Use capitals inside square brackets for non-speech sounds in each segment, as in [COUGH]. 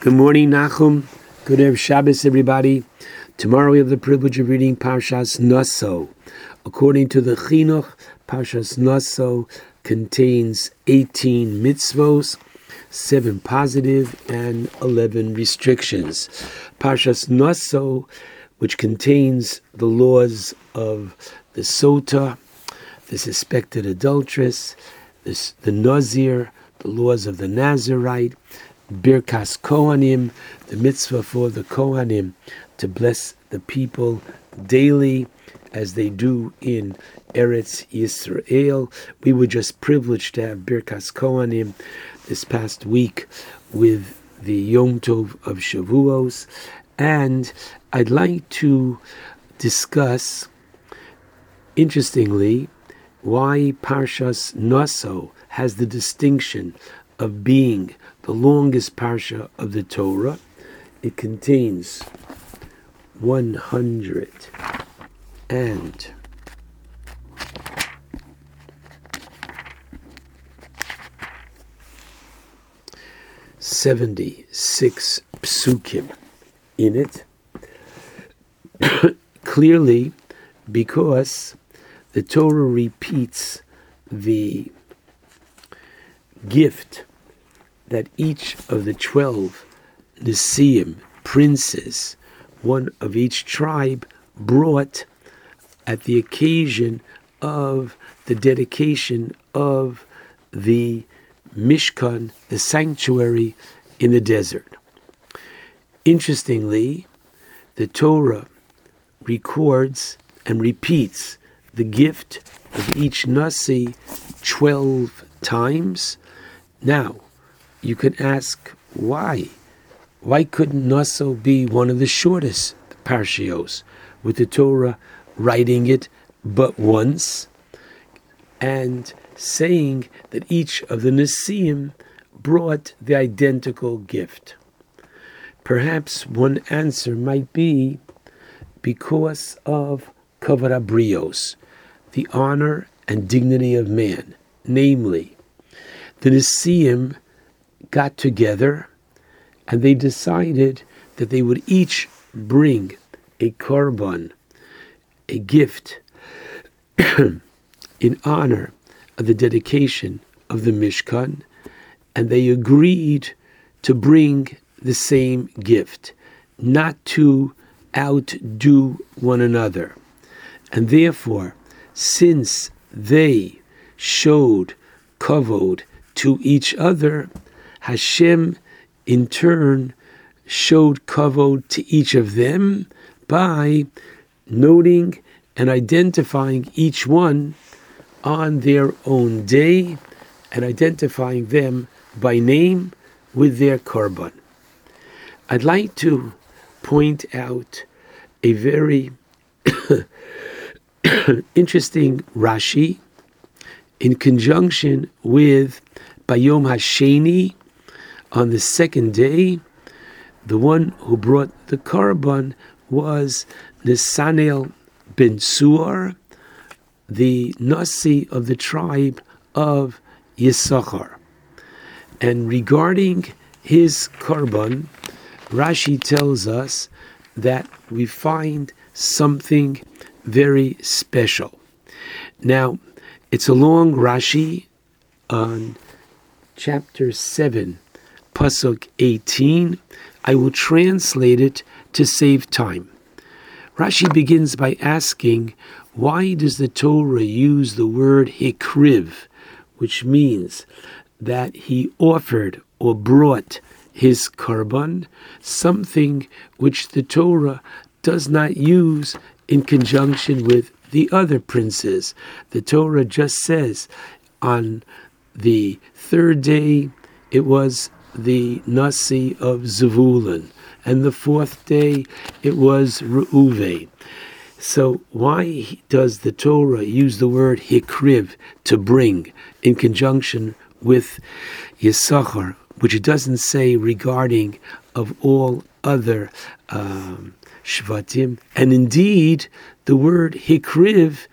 Good morning, Nachum. Good Erev Shabbos, everybody. Tomorrow we have the privilege of reading Parshas Naso. According to the Chinuch, Parshas Naso contains 18 mitzvos, 7 positive, and 11 restrictions. Parshas Naso, which contains the laws of the Sota, the suspected adulteress, this, the Nazir, the laws of the Nazarite, Birkas Kohanim, the mitzvah for the Kohanim to bless the people daily as they do in Eretz Yisrael. We were just privileged to have Birkas Kohanim this past week with the Yom Tov of Shavuos, and I'd like to discuss, interestingly, why Parshas Naso has the distinction of being the longest parsha of the Torah. It contains 100 and Seventy-six psukim in it, [COUGHS] clearly because the Torah repeats the gift that each of the twelve Nisim, princes, one of each tribe, brought at the occasion of the dedication of the Mishkan, the sanctuary in the desert. Interestingly, the Torah records and repeats the gift of each Nasi 12 times. Now, you could ask why. Why couldn't Naso be one of the shortest parshios, with the Torah writing it but once and saying that each of the Nisim brought the identical gift? Perhaps one answer might be because of kavod habrios, the honor and dignity of man, namely, the Nisim got together and they decided that they would each bring a korban, a gift, [CLEARS THROAT] in honor of the dedication of the Mishkan, and they agreed to bring the same gift, not to outdo one another. And therefore, since they showed kavod to each other, Hashem in turn showed kavod to each of them by noting and identifying each one on their own day and identifying them by name with their korban. I'd like to point out a very [COUGHS] interesting Rashi in conjunction with Bayom Hasheni on the second day, the one who brought the korban was Nisanel ben Suar, the Nasi of the tribe of Yisachar. And regarding his korban, Rashi tells us that we find something very special. Now, it's a long Rashi on chapter 7 Pasuk 18. I will translate it to save time. Rashi begins by asking, why does the Torah use the word hikriv, which means that he offered or brought his korban, something which the Torah does not use in conjunction with the other princes. The Torah just says on the third day it was the Nasi of Zavulun, and the fourth day it was Reuven. So why does the Torah use the word hikriv to bring in conjunction with Yisachar, which it doesn't say regarding of all other um, shvatim? And indeed, the word hikriv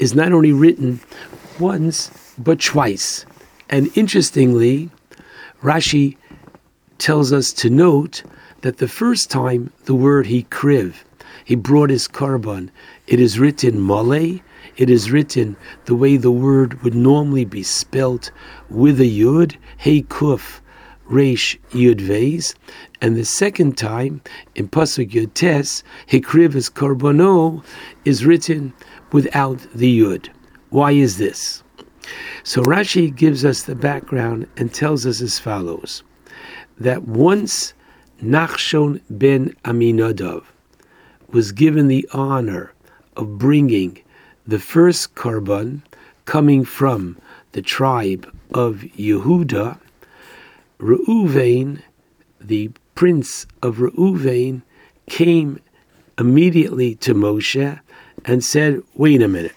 is not only written once but twice. And interestingly, Rashi tells us to note that the first time the word hikriv, he brought his korban, it is written male, it is written the way the word would normally be spelt with a yud, hey kuf, resh yud vez, and the second time in pasuk yud tes, hikriv is korbono, is written without the yud. Why is this? So Rashi gives us the background and tells us as follows: that once Nachshon ben Aminadov was given the honor of bringing the first korban coming from the tribe of Yehuda, Reuven, the prince of Reuven, came immediately to Moshe and said, Wait a minute.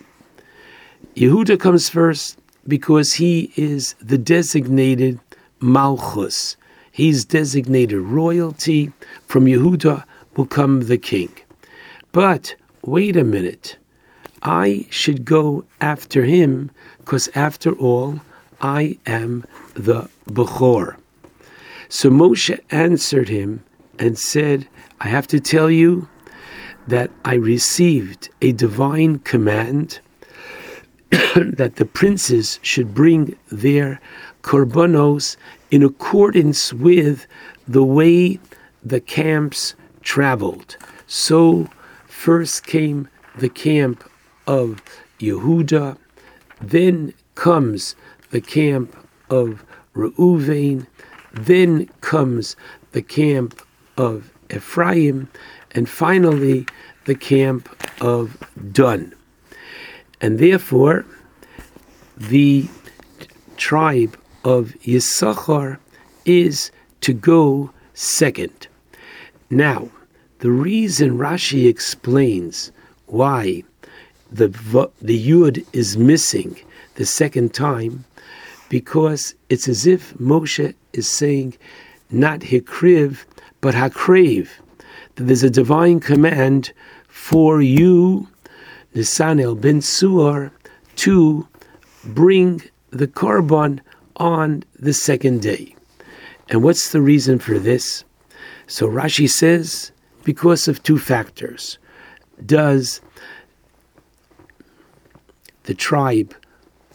Yehuda comes first because he is the designated Malchus. He's designated royalty. From Yehuda will come the king. But wait a minute. I should go after him because, after all, I am the Bechor. So Moshe answered him and said, I have to tell you that I received a divine command [COUGHS] that the princes should bring their korbanos in accordance with the way the camps traveled. So first came the camp of Yehuda, then comes the camp of Reuven, then comes the camp of Ephraim, and finally the camp of Dan. And therefore, the tribe of Yisachar is to go second. Now, the reason Rashi explains why the the yud is missing the second time because it's as if Moshe is saying not hikriv but hakrev that there's a divine command for you Nisanel ben Suar to bring the korban on the second day. And what's the reason for this? So Rashi says because of two factors. Does the tribe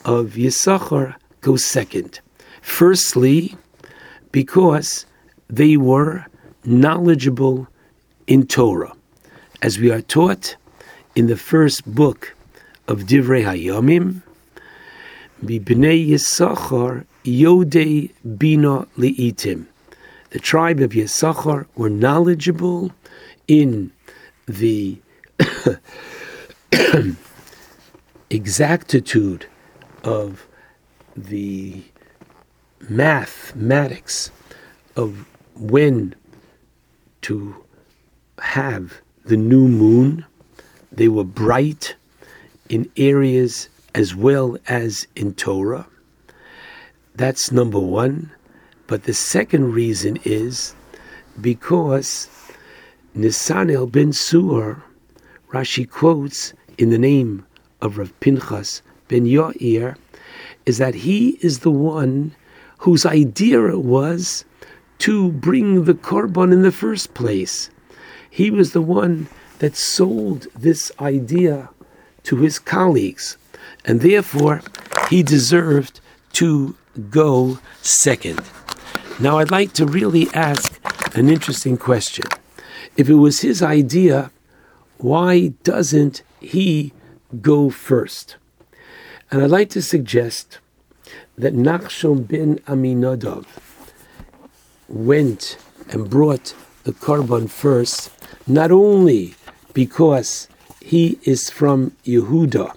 of Yisachar go second. Firstly, because they were knowledgeable in Torah. As we are taught in the first book of Divrei Hayomim, B'nei Yisachar Yodei Bina Li'itim. The tribe of Yisachar were knowledgeable in the [COUGHS] exactitude of the mathematics of when to have the new moon. They were bright in areas as well as in Torah. That's number one. But the second reason is because Nisanel ben Suar, Rashi quotes in the name of Rav Pinchas ben Yair is that he is the one whose idea it was to bring the korban in the first place. He was the one that sold this idea to his colleagues, and therefore he deserved to go second. Now, I'd like to really ask an interesting question. If it was his idea, why doesn't he go first. And I'd like to suggest that Nachshon bin Aminadov went and brought the korban first, not only because he is from Yehuda,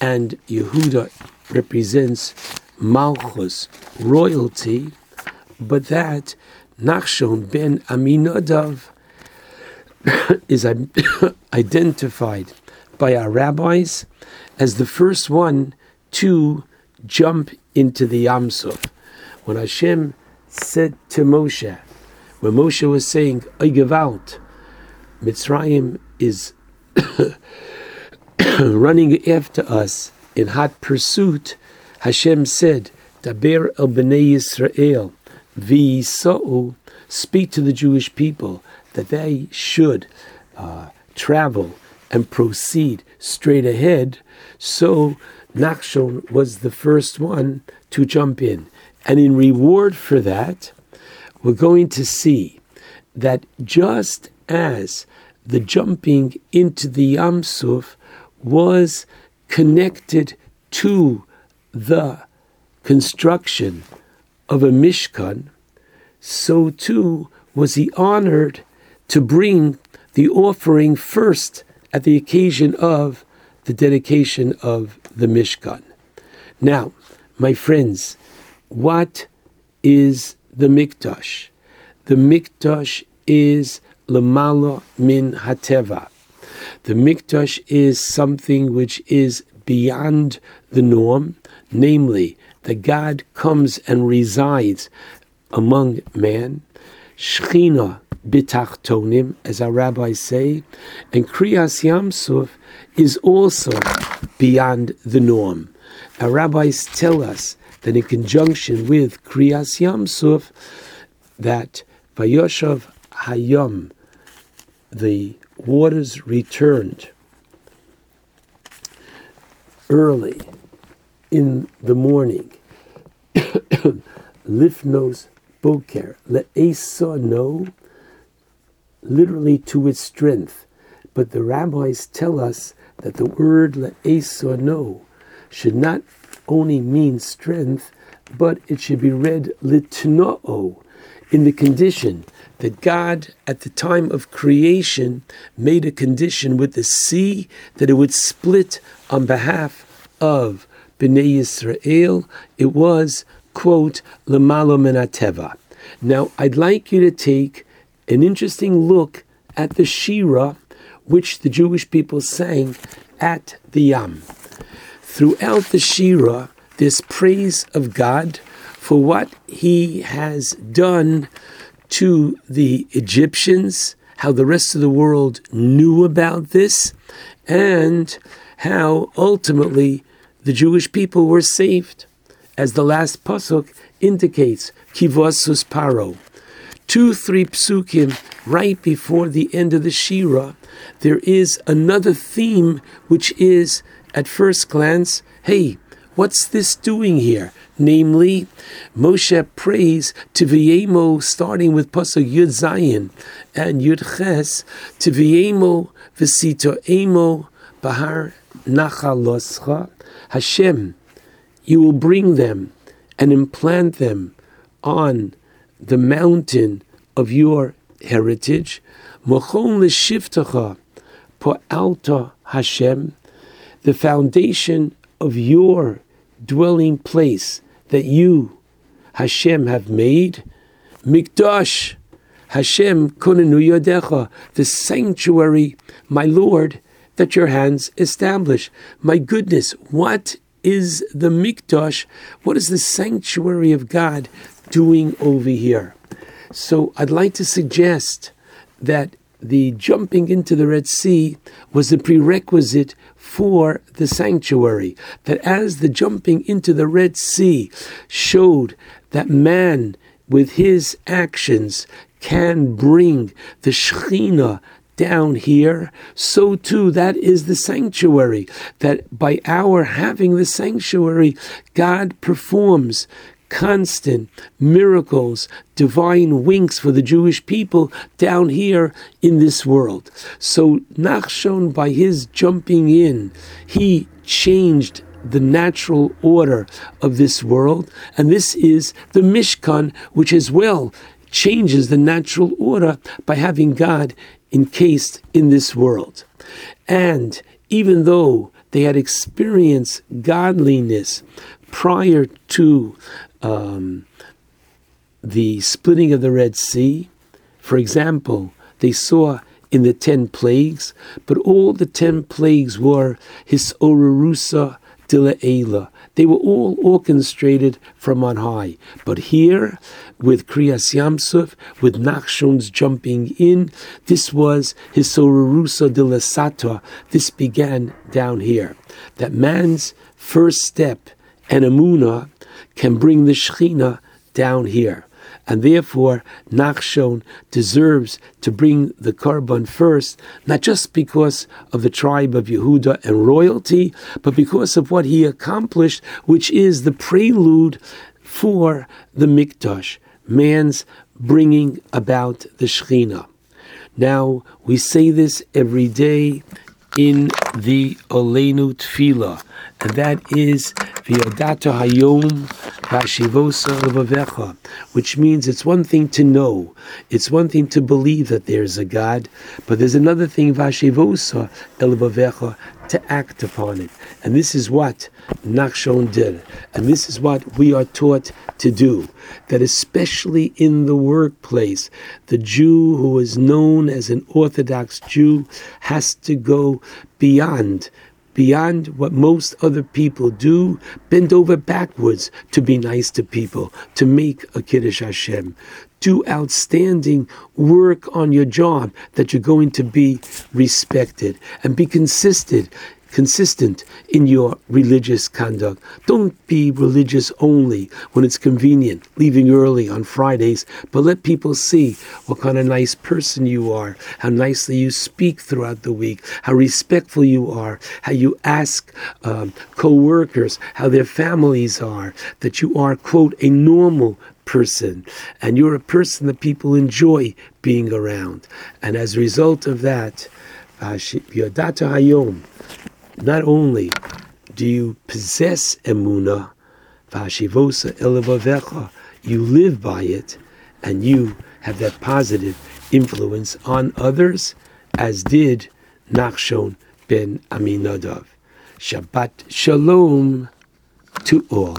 and Yehuda represents Malchus, royalty, but that Nachshon ben Aminadov [COUGHS] is [COUGHS] identified by our rabbis as the first one to jump into the Yamsuf. When Hashem said to Moshe, when Moshe was saying, I give out, Mitzrayim is [COUGHS] running after us in hot pursuit, Hashem said, Daber el bnei Yisrael, V'yisa'u, speak to the Jewish people that they should uh, travel and proceed straight ahead. So Nachshon was the first one to jump in. And in reward for that, we're going to see that just as the jumping into the Yamsuf was connected to the construction of a Mishkan, so too was he honored to bring the offering first at the occasion of the dedication of the Mishkan. Now, my friends, what is the Mikdash? The Mikdash is Lamala min Hateva. The Mikdash is something which is beyond the norm, namely, that God comes and resides among man. Shechina bitachtonim, as our rabbis say, and Kriyas Yamsuf is also beyond the norm. Our rabbis tell us that in conjunction with Kriyas Yamsuf, that Vayoshav Hayom, the waters returned early in the morning. [COUGHS] Lifnos boker, le'esa no, literally to its strength. But the rabbis tell us that the word le'esa no should not only mean strength, but it should be read litno'o, in the condition that God, at the time of creation, made a condition with the sea that it would split on behalf of Bnei Yisrael. It was, quote, Lamalo Menateva. Now, I'd like you to take an interesting look at the Shira, which the Jewish people sang at the Yam. Throughout the Shira, this praise of God for what he has done to the Egyptians, how the rest of the world knew about this, and how ultimately the Jewish people were saved. As the last pasuk indicates, kivosus paro. Two, three psukim right before the end of the Shira, there is another theme which is, at first glance, hey, what's this doing here? Namely, Moshe prays to V'yemo, starting with Pasuk Yud Zayin and Yud Ches, to V'yemo V'sito Emo Bahar Nachaloscha. Hashem, you will bring them and implant them on the mountain of your heritage. Mochon l'shivtacha po'alta Hashem, the foundation of your dwelling place that you, Hashem, have made. Mikdash, Hashem konenu yodecha, the sanctuary, my Lord, that your hands establish. My goodness, what is the Mikdash? What is the sanctuary of God doing over here? So I'd like to suggest that the jumping into the Red Sea was the prerequisite for the sanctuary. That as the jumping into the Red Sea showed that man, with his actions, can bring the Shekhinah down here, so too that is the sanctuary. That by our having the sanctuary, God performs constant miracles, divine winks for the Jewish people down here in this world. So Nachshon, by his jumping in, he changed the natural order of this world, and this is the Mishkan, which as well changes the natural order by having God encased in this world. And even though they had experienced godliness prior to um, the splitting of the Red Sea. For example, they saw in the ten plagues, but all the ten plagues were his orurusa dila'ela. They were all orchestrated from on high. But here, with Kriyas Yamsuf, with Nachshon's jumping in, this was his Sorurusa dilasata. This began down here. That man's first step and Emuna can bring the Shechina down here. and therefore Nachshon deserves to bring the korban first, not just because of the tribe of Yehuda and royalty, but because of what he accomplished, which is the prelude for the Mikdash, man's bringing about the Shekhinah. Now, we say this every day in the Olenu Tefillah, and that is Which means it's one thing to know, it's one thing to believe that there's a God, but there's another thing to act upon it. And this is what Nachshon did. And this is what we are taught to do. That especially in the workplace, the Jew who is known as an Orthodox Jew has to go beyond beyond what most other people do, bend over backwards to be nice to people, to make a Kiddush Hashem. Do outstanding work on your job that you're going to be respected and be consistent consistent in your religious conduct. Don't be religious only when it's convenient, leaving early on Fridays, but let people see what kind of nice person you are, how nicely you speak throughout the week, how respectful you are, how you ask um, co workers how their families are, that you are, quote, a normal person, and you're a person that people enjoy being around. And as a result of that, uh, Yodata Hayom, not only do you possess emuna, vashivosa elavavecha, you live by it, and you have that positive influence on others, as did Nachshon ben Aminadav. Shabbat Shalom to all.